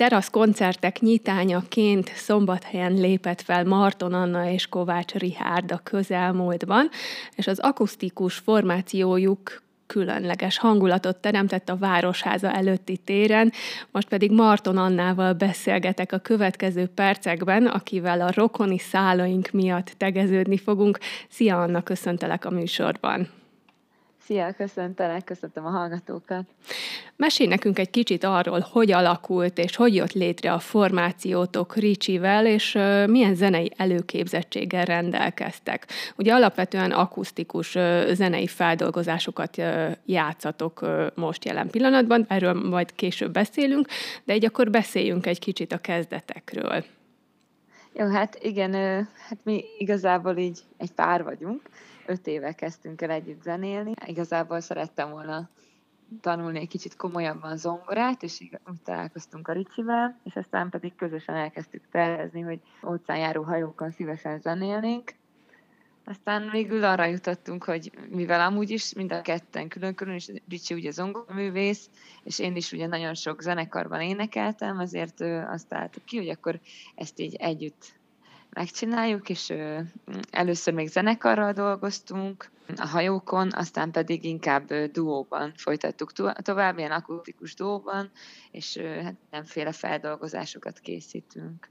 terasz koncertek nyitányaként szombathelyen lépett fel Marton Anna és Kovács Rihárd a közelmúltban, és az akusztikus formációjuk különleges hangulatot teremtett a Városháza előtti téren, most pedig Marton Annával beszélgetek a következő percekben, akivel a rokoni szálaink miatt tegeződni fogunk. Szia Anna, köszöntelek a műsorban! Szia, köszöntelek, köszöntöm a hallgatókat. Mesélj nekünk egy kicsit arról, hogy alakult és hogy jött létre a formációtok Ricsivel, és milyen zenei előképzettséggel rendelkeztek. Ugye alapvetően akusztikus zenei feldolgozásokat játszatok most jelen pillanatban, erről majd később beszélünk, de így akkor beszéljünk egy kicsit a kezdetekről. Jó, hát igen, hát mi igazából így egy pár vagyunk, öt éve kezdtünk el együtt zenélni. Igazából szerettem volna tanulni egy kicsit komolyabban zongorát, és úgy találkoztunk a Ricsivel, és aztán pedig közösen elkezdtük tervezni, hogy óceánjáró hajókon szívesen zenélnénk. Aztán végül arra jutottunk, hogy mivel amúgy is mind a ketten külön-külön, és Ricsi ugye zongorművész, és én is ugye nagyon sok zenekarban énekeltem, azért azt találtuk ki, hogy akkor ezt így együtt megcsináljuk, és először még zenekarral dolgoztunk a hajókon, aztán pedig inkább duóban folytattuk tovább, ilyen akustikus duóban, és hát nemféle feldolgozásokat készítünk.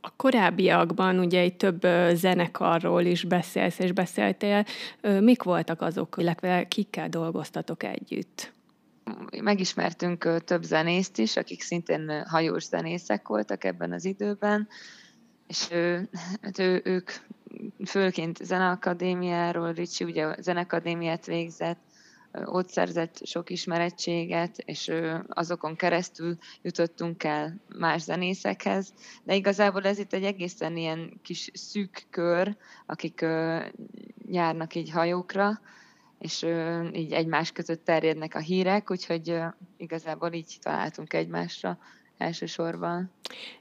A korábbiakban ugye egy több zenekarról is beszélsz és beszéltél. Mik voltak azok, illetve kikkel dolgoztatok együtt? Megismertünk több zenészt is, akik szintén hajós zenészek voltak ebben az időben, és ő, hát ő, ők főként zeneakadémiáról, Ricsi ugye zenekadémiát végzett, ott szerzett sok ismerettséget, és azokon keresztül jutottunk el más zenészekhez, de igazából ez itt egy egészen ilyen kis szűk kör, akik járnak így hajókra, és így egymás között terjednek a hírek, úgyhogy igazából így találtunk egymásra elsősorban.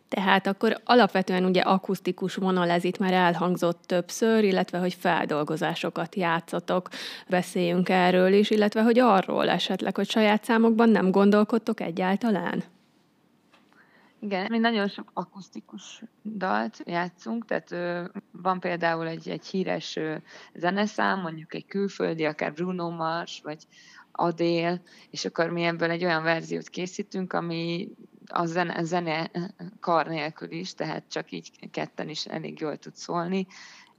Tehát akkor alapvetően ugye akusztikus vonal ez itt már elhangzott többször, illetve hogy feldolgozásokat játszatok, beszéljünk erről is, illetve hogy arról esetleg, hogy saját számokban nem gondolkodtok egyáltalán? Igen, mi nagyon sok akusztikus dalt játszunk, tehát ö, van például egy, egy híres ö, zeneszám, mondjuk egy külföldi, akár Bruno Mars, vagy Adél, és akkor mi ebből egy olyan verziót készítünk, ami a zene, a zene kar nélkül is, tehát csak így ketten is elég jól tud szólni.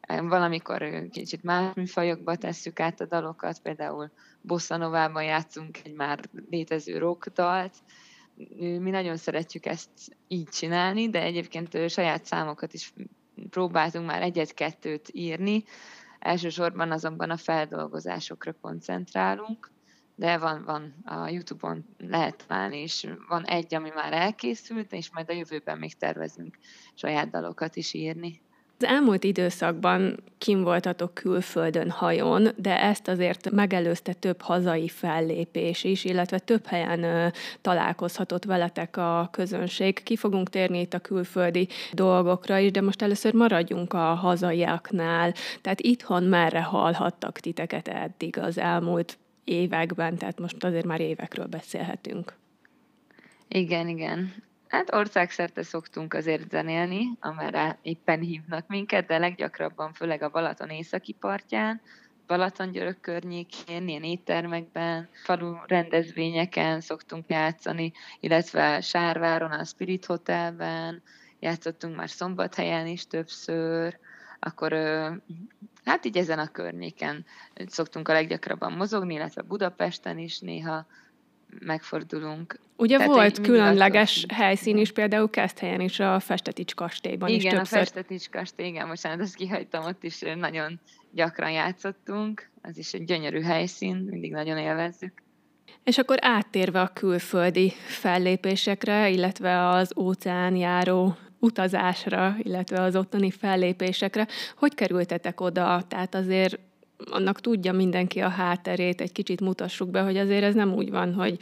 Valamikor kicsit más műfajokba tesszük át a dalokat, például bossa játszunk egy már létező rock dalt. Mi nagyon szeretjük ezt így csinálni, de egyébként saját számokat is próbáltunk már egyet-kettőt írni. Elsősorban azonban a feldolgozásokra koncentrálunk de van, van a Youtube-on lehet találni, és van egy, ami már elkészült, és majd a jövőben még tervezünk saját dalokat is írni. Az elmúlt időszakban kim voltatok külföldön hajón, de ezt azért megelőzte több hazai fellépés is, illetve több helyen találkozhatott veletek a közönség. Ki fogunk térni itt a külföldi dolgokra is, de most először maradjunk a hazaiaknál. Tehát itthon merre hallhattak titeket eddig az elmúlt években, tehát most azért már évekről beszélhetünk. Igen, igen. Hát országszerte szoktunk azért zenélni, amerre éppen hívnak minket, de leggyakrabban főleg a Balaton északi partján, Balatongyörök környékén, ilyen éttermekben, falu rendezvényeken szoktunk játszani, illetve Sárváron, a Spirit Hotelben, játszottunk már Szombathelyen is többször, akkor Hát így ezen a környéken szoktunk a leggyakrabban mozogni, illetve Budapesten is néha megfordulunk. Ugye Tehát volt különleges helyszín is, például Keszthelyen is, a Festetics kastélyban igen, is többször. Igen, a Festetics kastély, igen, most ezt kihagytam, ott is nagyon gyakran játszottunk, az is egy gyönyörű helyszín, mindig nagyon élvezzük. És akkor áttérve a külföldi fellépésekre, illetve az óceánjáró utazásra, illetve az ottani fellépésekre. Hogy kerültetek oda? Tehát azért annak tudja mindenki a hátterét, egy kicsit mutassuk be, hogy azért ez nem úgy van, hogy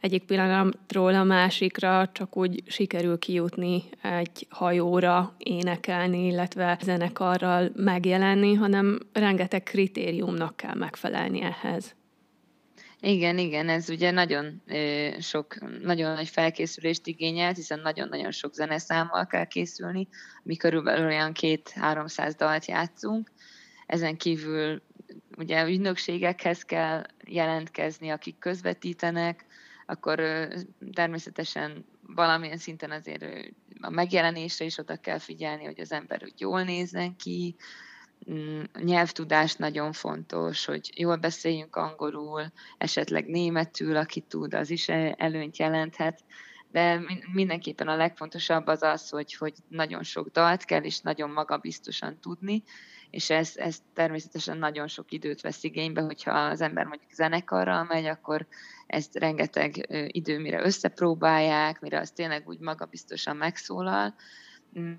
egyik pillanatról a másikra csak úgy sikerül kijutni egy hajóra, énekelni, illetve zenekarral megjelenni, hanem rengeteg kritériumnak kell megfelelni ehhez. Igen, igen, ez ugye nagyon sok, nagyon nagy felkészülést igényelt, hiszen nagyon-nagyon sok zeneszámmal kell készülni, mi körülbelül olyan két-háromszáz dalt játszunk. Ezen kívül ugye ügynökségekhez kell jelentkezni, akik közvetítenek, akkor természetesen valamilyen szinten azért a megjelenésre is oda kell figyelni, hogy az ember úgy jól nézzen ki, nyelvtudás nagyon fontos, hogy jól beszéljünk angolul, esetleg németül, aki tud, az is előnyt jelenthet, de mindenképpen a legfontosabb az az, hogy, hogy nagyon sok dalt kell, és nagyon magabiztosan tudni, és ez, ez természetesen nagyon sok időt vesz igénybe, hogyha az ember mondjuk zenekarral megy, akkor ezt rengeteg idő, mire összepróbálják, mire az tényleg úgy magabiztosan megszólal, mm,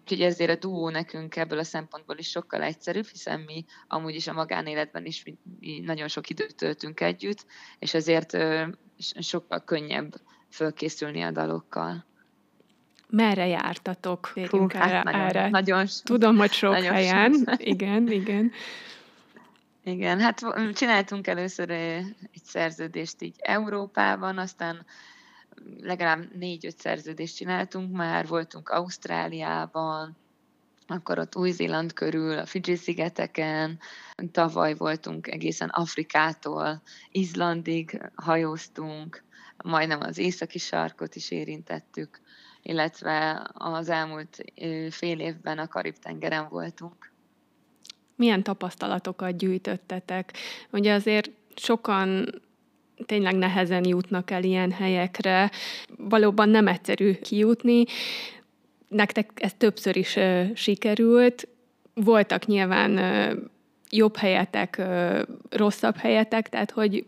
Úgyhogy ezért a duó nekünk ebből a szempontból is sokkal egyszerűbb, hiszen mi amúgy is a magánéletben is mi nagyon sok időt töltünk együtt, és ezért sokkal könnyebb fölkészülni a dalokkal. Merre jártatok? Hú, hát erre, nagyon, erre. Nagyon, Tudom, hogy sok nagyon helyen. Sok. Igen, igen. Igen, hát csináltunk először egy szerződést így Európában, aztán legalább négy-öt szerződést csináltunk már, voltunk Ausztráliában, akkor ott Új-Zéland körül, a Fidzsi-szigeteken, tavaly voltunk egészen Afrikától, Izlandig hajóztunk, majdnem az északi sarkot is érintettük, illetve az elmúlt fél évben a Karib-tengeren voltunk. Milyen tapasztalatokat gyűjtöttetek? Ugye azért sokan tényleg nehezen jutnak el ilyen helyekre. Valóban nem egyszerű kijutni. Nektek ez többször is uh, sikerült. Voltak nyilván uh, jobb helyetek, uh, rosszabb helyetek, tehát hogy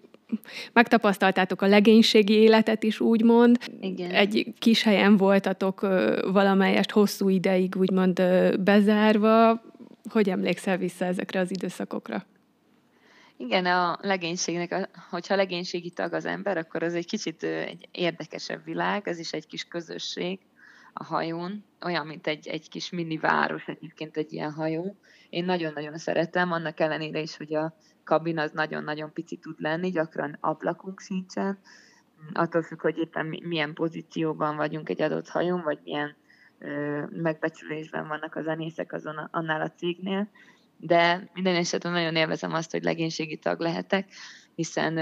megtapasztaltátok a legénységi életet is, úgymond. Igen. Egy kis helyen voltatok valamelyest hosszú ideig, úgymond bezárva. Hogy emlékszel vissza ezekre az időszakokra? Igen, a legénységnek, hogyha legénységi tag az ember, akkor az egy kicsit egy érdekesebb világ, ez is egy kis közösség a hajón, olyan, mint egy, egy kis mini város egyébként egy ilyen hajó. Én nagyon-nagyon szeretem, annak ellenére is, hogy a kabin az nagyon-nagyon pici tud lenni, gyakran ablakunk sincsen, attól függ, hogy éppen milyen pozícióban vagyunk egy adott hajón, vagy milyen ö, megbecsülésben vannak a zenészek azon, annál a cégnél, de minden esetben nagyon élvezem azt, hogy legénységi tag lehetek, hiszen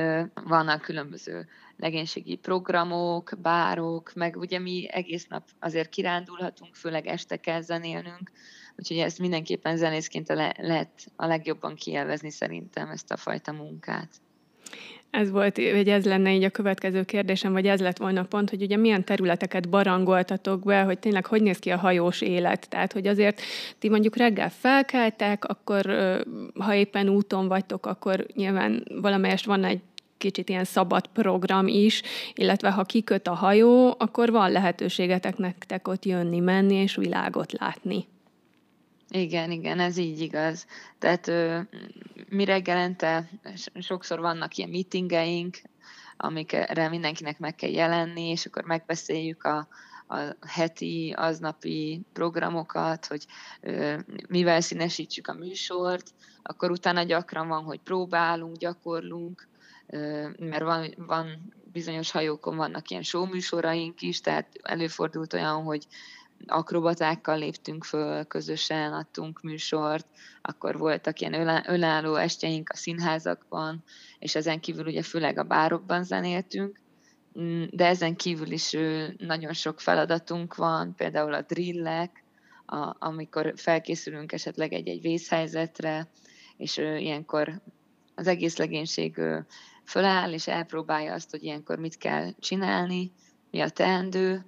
vannak különböző legénységi programok, bárok, meg ugye mi egész nap azért kirándulhatunk, főleg este kell zenélnünk, úgyhogy ezt mindenképpen zenészként le- lehet a legjobban kielvezni szerintem ezt a fajta munkát. Ez volt, vagy ez lenne így a következő kérdésem, vagy ez lett volna pont, hogy ugye milyen területeket barangoltatok be, hogy tényleg hogy néz ki a hajós élet. Tehát, hogy azért ti mondjuk reggel felkeltek, akkor ha éppen úton vagytok, akkor nyilván valamelyest van egy kicsit ilyen szabad program is, illetve ha kiköt a hajó, akkor van lehetőségetek nektek ott jönni, menni és világot látni. Igen, igen, ez így igaz. Tehát mi reggelente sokszor vannak ilyen meetingeink, amikre mindenkinek meg kell jelenni, és akkor megbeszéljük a, a heti, aznapi programokat, hogy ö, mivel színesítsük a műsort, akkor utána gyakran van, hogy próbálunk, gyakorlunk, ö, mert van, van bizonyos hajókon vannak ilyen show műsoraink is, tehát előfordult olyan, hogy akrobatákkal léptünk föl, közösen adtunk műsort, akkor voltak ilyen önálló estjeink a színházakban, és ezen kívül ugye főleg a bárokban zenéltünk, mm, de ezen kívül is nagyon sok feladatunk van, például a drillek, a, amikor felkészülünk esetleg egy-egy vészhelyzetre, és ilyenkor az egész legénység föláll, és elpróbálja azt, hogy ilyenkor mit kell csinálni, mi a teendő,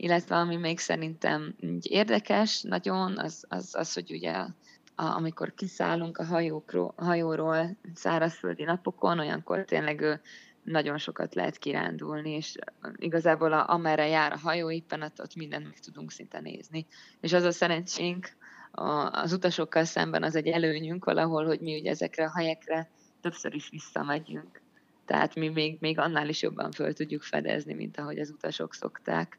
illetve ami még szerintem érdekes nagyon, az, az, az hogy ugye a, amikor kiszállunk a, hajókról, hajóról szárazföldi napokon, olyankor tényleg nagyon sokat lehet kirándulni, és igazából a, amerre jár a hajó, éppen ott, ott mindent meg tudunk szinte nézni. És az a szerencsénk a, az utasokkal szemben az egy előnyünk valahol, hogy mi ugye ezekre a helyekre többször is visszamegyünk. Tehát mi még, még annál is jobban föl tudjuk fedezni, mint ahogy az utasok szokták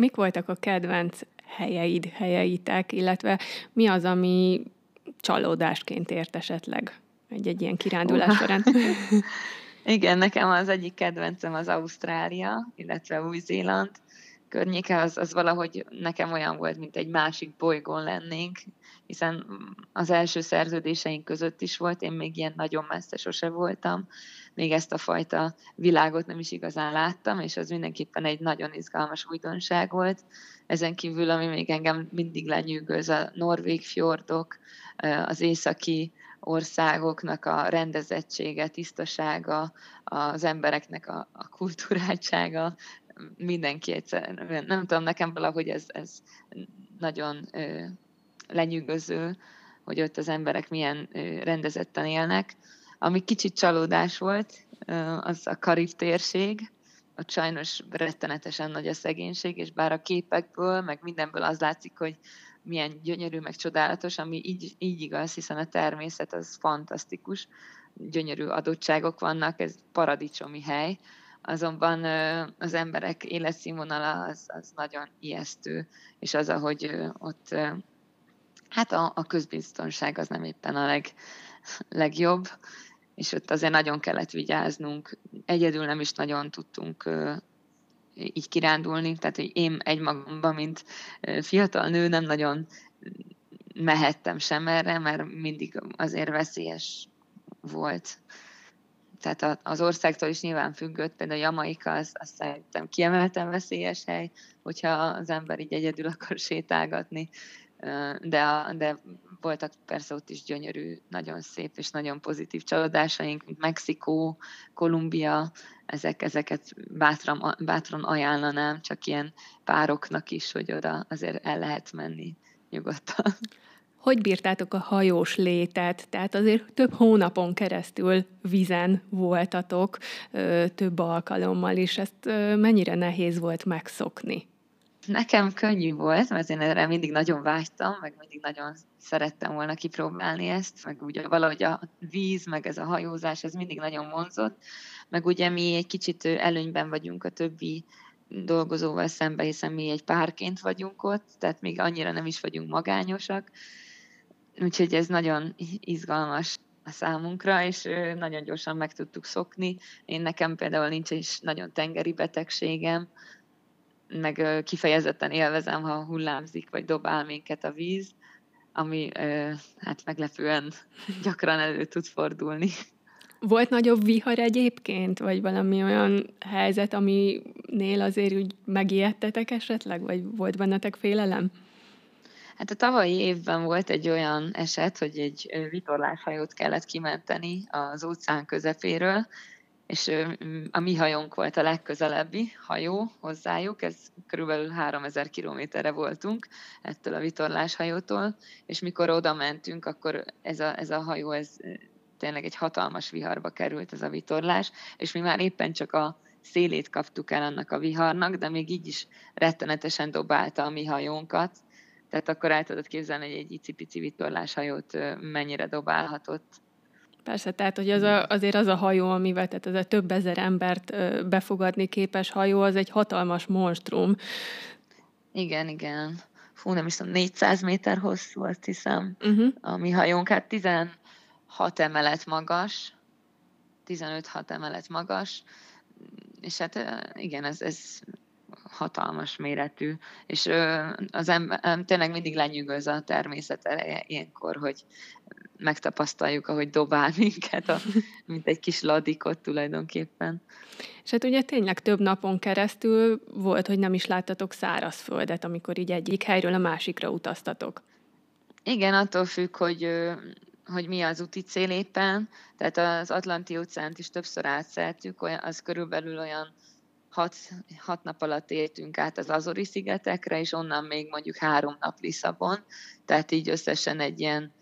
mik voltak a kedvenc helyeid, helyeitek, illetve mi az, ami csalódásként ért esetleg egy-egy ilyen kirándulás során? Igen, nekem az egyik kedvencem az Ausztrália, illetve Új-Zéland környéke, az, az valahogy nekem olyan volt, mint egy másik bolygón lennénk, hiszen az első szerződéseink között is volt, én még ilyen nagyon messze sose voltam, még ezt a fajta világot nem is igazán láttam, és az mindenképpen egy nagyon izgalmas újdonság volt. Ezen kívül, ami még engem mindig lenyűgöz, a norvég fjordok, az északi országoknak a rendezettsége, tisztasága, az embereknek a, a kulturáltsága, mindenki egyszerűen, nem tudom, nekem valahogy ez, ez nagyon ö, lenyűgöző, hogy ott az emberek milyen ö, rendezetten élnek. Ami kicsit csalódás volt, ö, az a Karib térség, ott sajnos rettenetesen nagy a szegénység, és bár a képekből, meg mindenből az látszik, hogy milyen gyönyörű, meg csodálatos, ami így, így igaz, hiszen a természet az fantasztikus, gyönyörű adottságok vannak, ez paradicsomi hely, azonban az emberek életszínvonala az, az nagyon ijesztő, és az, ahogy ott hát a, a közbiztonság az nem éppen a leg, legjobb, és ott azért nagyon kellett vigyáznunk. Egyedül nem is nagyon tudtunk így kirándulni, tehát hogy én egymagamban, mint fiatal nő nem nagyon mehettem sem erre, mert mindig azért veszélyes volt. Tehát az országtól is nyilván függött, például Jamaika, az, azt szerintem kiemelten veszélyes hely, hogyha az ember így egyedül akar sétálgatni, de, a, de voltak persze ott is gyönyörű, nagyon szép és nagyon pozitív csalódásaink, mint Mexikó, Kolumbia, ezek, ezeket bátran, bátran ajánlanám, csak ilyen pároknak is, hogy oda azért el lehet menni nyugodtan. Hogy bírtátok a hajós létet? Tehát azért több hónapon keresztül vizen voltatok, több alkalommal is. Ezt mennyire nehéz volt megszokni? Nekem könnyű volt, mert én erre mindig nagyon vágytam, meg mindig nagyon szerettem volna kipróbálni ezt, meg ugye valahogy a víz, meg ez a hajózás, ez mindig nagyon vonzott, meg ugye mi egy kicsit előnyben vagyunk a többi dolgozóval szemben, hiszen mi egy párként vagyunk ott, tehát még annyira nem is vagyunk magányosak, úgyhogy ez nagyon izgalmas a számunkra, és nagyon gyorsan meg tudtuk szokni. Én nekem például nincs is nagyon tengeri betegségem, meg kifejezetten élvezem, ha hullámzik, vagy dobál minket a víz, ami hát meglepően gyakran elő tud fordulni. Volt nagyobb vihar egyébként, vagy valami olyan helyzet, aminél azért úgy megijedtetek esetleg, vagy volt bennetek félelem? Hát a tavalyi évben volt egy olyan eset, hogy egy vitorláshajót kellett kimenteni az óceán közepéről, és a mi hajónk volt a legközelebbi hajó hozzájuk, ez körülbelül 3000 kilométerre voltunk ettől a vitorláshajótól, és mikor oda mentünk, akkor ez a, ez a hajó, ez tényleg egy hatalmas viharba került ez a vitorlás, és mi már éppen csak a szélét kaptuk el annak a viharnak, de még így is rettenetesen dobálta a mi hajónkat, tehát akkor el tudod képzelni, hogy egy icipici vitorláshajót mennyire dobálhatott. Persze, tehát hogy az a, azért az a hajó, amivel tehát ez a több ezer embert befogadni képes hajó, az egy hatalmas monstrum. Igen, igen. Fú, nem is tudom, 400 méter hosszú, azt hiszem. Uh-huh. A mi hajónk, hát 16 emelet magas, 15-6 emelet magas, és hát igen, ez, ez hatalmas méretű, és az ember tényleg mindig lenyűgöz a természet ereje ilyenkor, hogy megtapasztaljuk, ahogy dobál minket, a, mint egy kis ladikot tulajdonképpen. És hát ugye tényleg több napon keresztül volt, hogy nem is láttatok szárazföldet, amikor így egyik helyről a másikra utaztatok. Igen, attól függ, hogy hogy mi az úti cél éppen, tehát az Atlanti óceánt is többször átszeltük, az körülbelül olyan hat, hat nap alatt értünk át az Azori szigetekre, és onnan még mondjuk három nap Lisszabon, tehát így összesen egy ilyen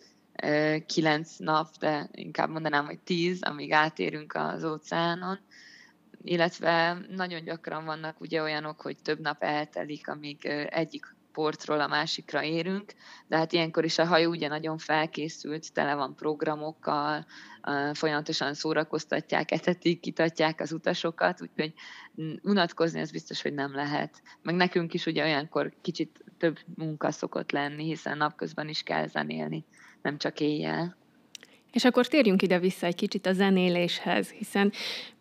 kilenc nap, de inkább mondanám, hogy tíz, amíg átérünk az óceánon, illetve nagyon gyakran vannak ugye olyanok, hogy több nap eltelik, amíg egyik portról a másikra érünk, de hát ilyenkor is a hajó ugye nagyon felkészült, tele van programokkal, folyamatosan szórakoztatják, etetik, kitatják az utasokat, úgyhogy unatkozni ez biztos, hogy nem lehet. Meg nekünk is ugye olyankor kicsit több munka szokott lenni, hiszen napközben is kell zenélni, nem csak éjjel. És akkor térjünk ide vissza egy kicsit a zenéléshez, hiszen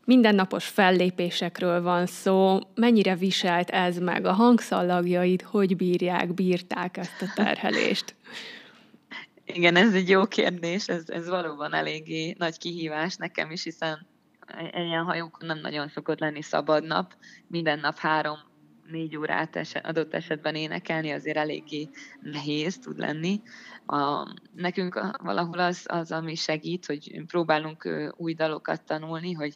mindennapos fellépésekről van szó, mennyire viselt ez meg, a hangszallagjaid? Hogy bírják, bírták ezt a terhelést? Igen, ez egy jó kérdés, ez, ez valóban eléggé nagy kihívás nekem is, hiszen ilyen hajókon nem nagyon szokott lenni szabad nap, minden nap három négy órát eset, adott esetben énekelni azért eléggé nehéz tud lenni. A, nekünk valahol az, az, ami segít, hogy próbálunk új dalokat tanulni, hogy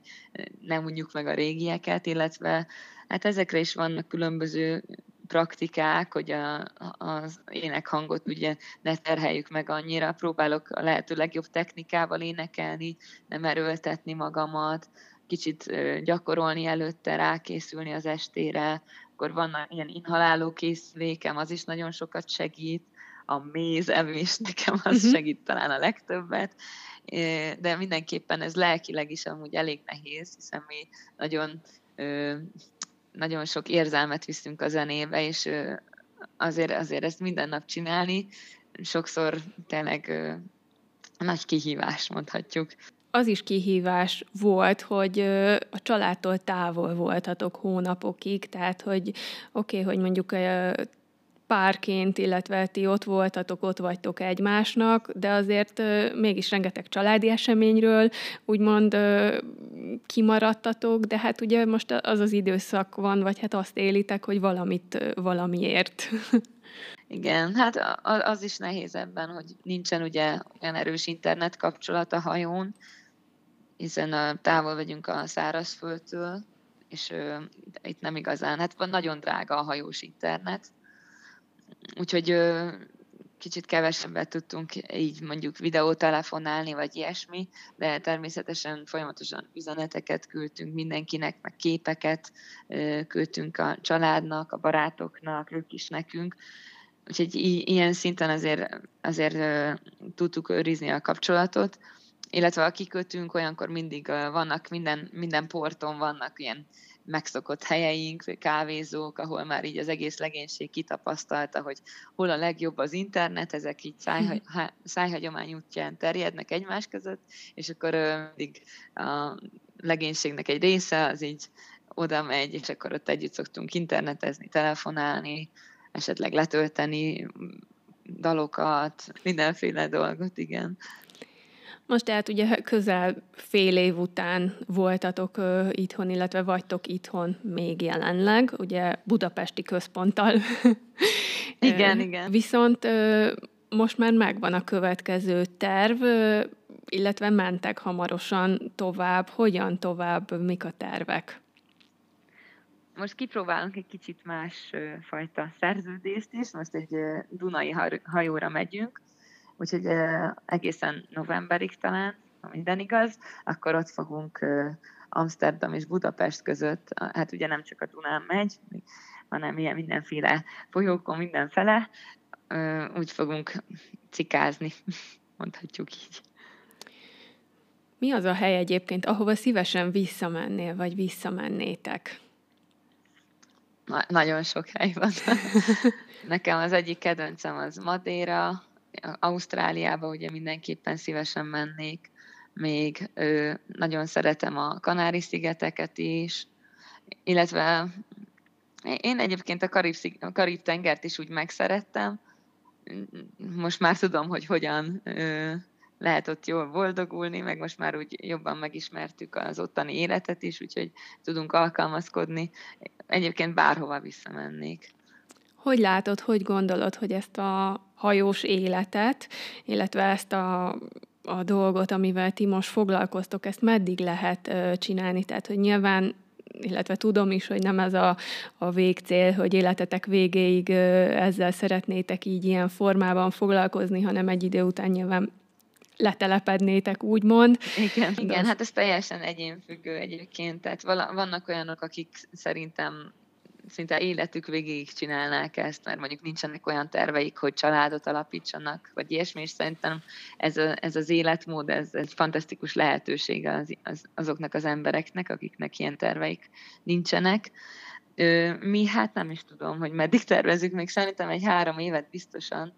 nem mondjuk meg a régieket, illetve hát ezekre is vannak különböző praktikák, hogy a, az énekhangot ugye ne terheljük meg annyira, próbálok a lehető legjobb technikával énekelni, nem erőltetni magamat, kicsit gyakorolni előtte, rákészülni az estére, akkor van ilyen inhaláló készülékem, az is nagyon sokat segít, a méz evés nekem az uh-huh. segít talán a legtöbbet, de mindenképpen ez lelkileg is amúgy elég nehéz, hiszen mi nagyon, nagyon sok érzelmet viszünk a zenébe, és azért, azért ezt minden nap csinálni, sokszor tényleg nagy kihívás, mondhatjuk az is kihívás volt, hogy a családtól távol voltatok hónapokig, tehát hogy oké, okay, hogy mondjuk párként, illetve ti ott voltatok, ott vagytok egymásnak, de azért mégis rengeteg családi eseményről úgymond kimaradtatok, de hát ugye most az az időszak van, vagy hát azt élitek, hogy valamit valamiért. Igen, hát az is nehéz ebben, hogy nincsen ugye olyan erős internet kapcsolat a hajón, hiszen távol vagyunk a szárazföldtől, és itt nem igazán, hát van nagyon drága a hajós internet, úgyhogy kicsit kevesebbet tudtunk így mondjuk videótelefonálni, vagy ilyesmi, de természetesen folyamatosan üzeneteket küldtünk mindenkinek, meg képeket küldtünk a családnak, a barátoknak, ők is nekünk, úgyhogy ilyen szinten azért, azért tudtuk őrizni a kapcsolatot, illetve a kikötünk, olyankor mindig vannak, minden, minden porton vannak ilyen megszokott helyeink, kávézók, ahol már így az egész legénység kitapasztalta, hogy hol a legjobb az internet, ezek így szájha, mhm. szájhagyomány útján terjednek egymás között, és akkor mindig a legénységnek egy része az így oda megy, és akkor ott együtt szoktunk internetezni, telefonálni, esetleg letölteni dalokat, mindenféle dolgot, igen. Most tehát ugye közel fél év után voltatok ö, itthon, illetve vagytok itthon még jelenleg, ugye budapesti központtal. igen, igen. Viszont ö, most már megvan a következő terv, ö, illetve mentek hamarosan tovább. Hogyan tovább, mik a tervek? Most kipróbálunk egy kicsit más fajta szerződést is. Most egy Dunai hajóra megyünk, úgyhogy egészen novemberig talán, ha minden igaz, akkor ott fogunk Amsterdam és Budapest között, hát ugye nem csak a Dunán megy, hanem ilyen mindenféle folyókon mindenfele, úgy fogunk cikázni, mondhatjuk így. Mi az a hely egyébként, ahova szívesen visszamennél, vagy visszamennétek? Na, nagyon sok hely van. Nekem az egyik kedvencem az Madeira, Ausztráliába ugye mindenképpen szívesen mennék, még ö, nagyon szeretem a Kanári-szigeteket is, illetve én egyébként a Karib, a Karib is úgy megszerettem, most már tudom, hogy hogyan ö, lehet ott jól boldogulni, meg most már úgy jobban megismertük az ottani életet is, úgyhogy tudunk alkalmazkodni. Egyébként bárhova visszamennék. Hogy látod, hogy gondolod, hogy ezt a hajós életet, illetve ezt a, a dolgot, amivel ti most foglalkoztok, ezt meddig lehet ö, csinálni? Tehát, hogy nyilván illetve tudom is, hogy nem ez a, a végcél, hogy életetek végéig ö, ezzel szeretnétek így ilyen formában foglalkozni, hanem egy idő után nyilván letelepednétek, úgymond. Igen, igen, hát ez teljesen egyénfüggő egyébként. Tehát vannak olyanok, akik szerintem szinte életük végéig csinálnák ezt, mert mondjuk nincsenek olyan terveik, hogy családot alapítsanak, vagy ilyesmi, és szerintem ez, a, ez az életmód, ez egy fantasztikus lehetőség az, az, azoknak az embereknek, akiknek ilyen terveik nincsenek. Mi hát nem is tudom, hogy meddig tervezünk, még szerintem egy három évet biztosan,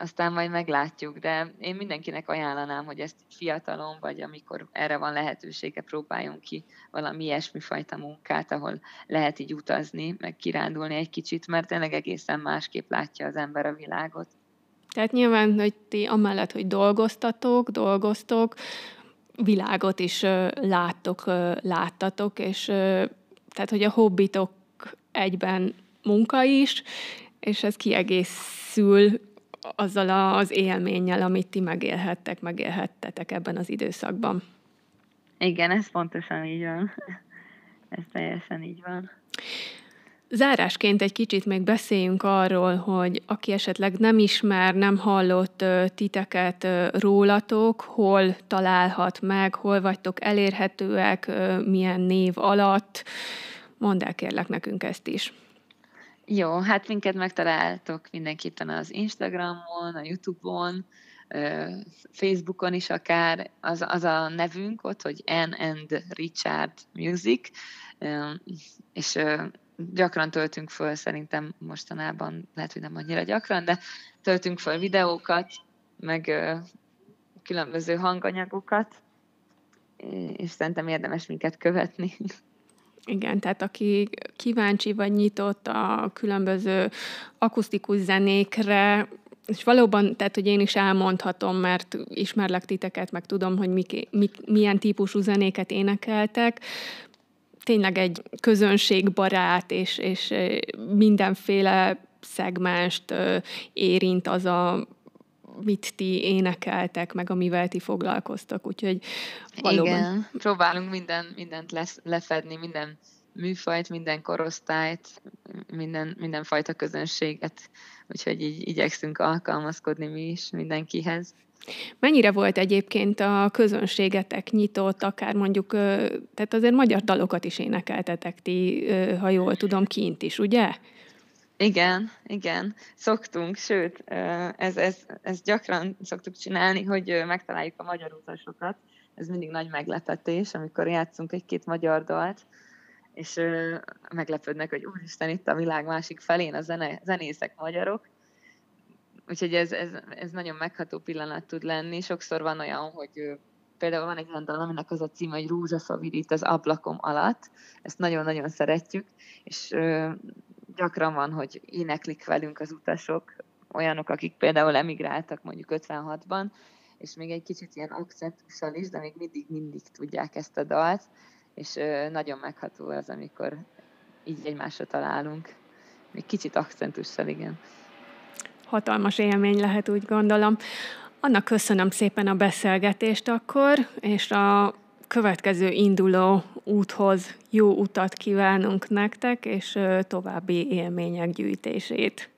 aztán majd meglátjuk, de én mindenkinek ajánlanám, hogy ezt fiatalon, vagy amikor erre van lehetősége, próbáljon ki valami ilyesmi fajta munkát, ahol lehet így utazni, meg kirándulni egy kicsit, mert tényleg egészen másképp látja az ember a világot. Tehát nyilván, hogy ti amellett, hogy dolgoztatok, dolgoztok, világot is láttok, láttatok, és tehát, hogy a hobbitok egyben munka is, és ez kiegészül azzal az élménnyel, amit ti megélhettek, megélhettetek ebben az időszakban. Igen, ez pontosan így van. Ez teljesen így van. Zárásként egy kicsit még beszéljünk arról, hogy aki esetleg nem ismer, nem hallott titeket rólatok, hol találhat meg, hol vagytok elérhetőek, milyen név alatt. Mondd el kérlek nekünk ezt is. Jó, hát minket megtaláltok mindenképpen az Instagramon, a Youtube-on, Facebookon is akár, az, az a nevünk ott, hogy N and Richard Music, és gyakran töltünk föl, szerintem mostanában, lehet, hogy nem annyira gyakran, de töltünk föl videókat, meg különböző hanganyagokat, és szerintem érdemes minket követni. Igen, tehát aki kíváncsi vagy nyitott a különböző akusztikus zenékre, és valóban, tehát, hogy én is elmondhatom, mert ismerlek titeket, meg tudom, hogy mik, mik, milyen típusú zenéket énekeltek, tényleg egy közönségbarát, és, és mindenféle szegmást érint az a mit ti énekeltek, meg amivel ti foglalkoztak, úgyhogy valóban... Igen, próbálunk minden, mindent lesz, lefedni, minden műfajt, minden korosztályt, minden, mindenfajta közönséget, úgyhogy így igyekszünk alkalmazkodni mi is mindenkihez. Mennyire volt egyébként a közönségetek nyitott, akár mondjuk, tehát azért magyar dalokat is énekeltetek ti, ha jól tudom, kint is, ugye? Igen, igen, szoktunk, sőt, ez, ez, ez gyakran szoktuk csinálni, hogy megtaláljuk a magyar utasokat. Ez mindig nagy meglepetés, amikor játszunk egy-két magyar dalt, és meglepődnek, hogy úristen, itt a világ másik felén a zene, zenészek magyarok. Úgyhogy ez, ez, ez nagyon megható pillanat tud lenni. Sokszor van olyan, hogy például van egy olyan dal, aminek az a címe, hogy Rózsaszavít az ablakom alatt. Ezt nagyon-nagyon szeretjük, és gyakran van, hogy éneklik velünk az utasok, olyanok, akik például emigráltak mondjuk 56-ban, és még egy kicsit ilyen akcentussal is, de még mindig-mindig tudják ezt a dalt, és nagyon megható az, amikor így egymásra találunk. Még kicsit akcentussal, igen. Hatalmas élmény lehet, úgy gondolom. Annak köszönöm szépen a beszélgetést akkor, és a következő induló úthoz jó utat kívánunk nektek, és további élmények gyűjtését.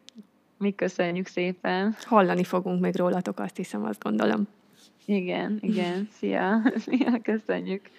Mi köszönjük szépen. Hallani fogunk még rólatok, azt hiszem, azt gondolom. Igen, igen. Szia! Szia, köszönjük.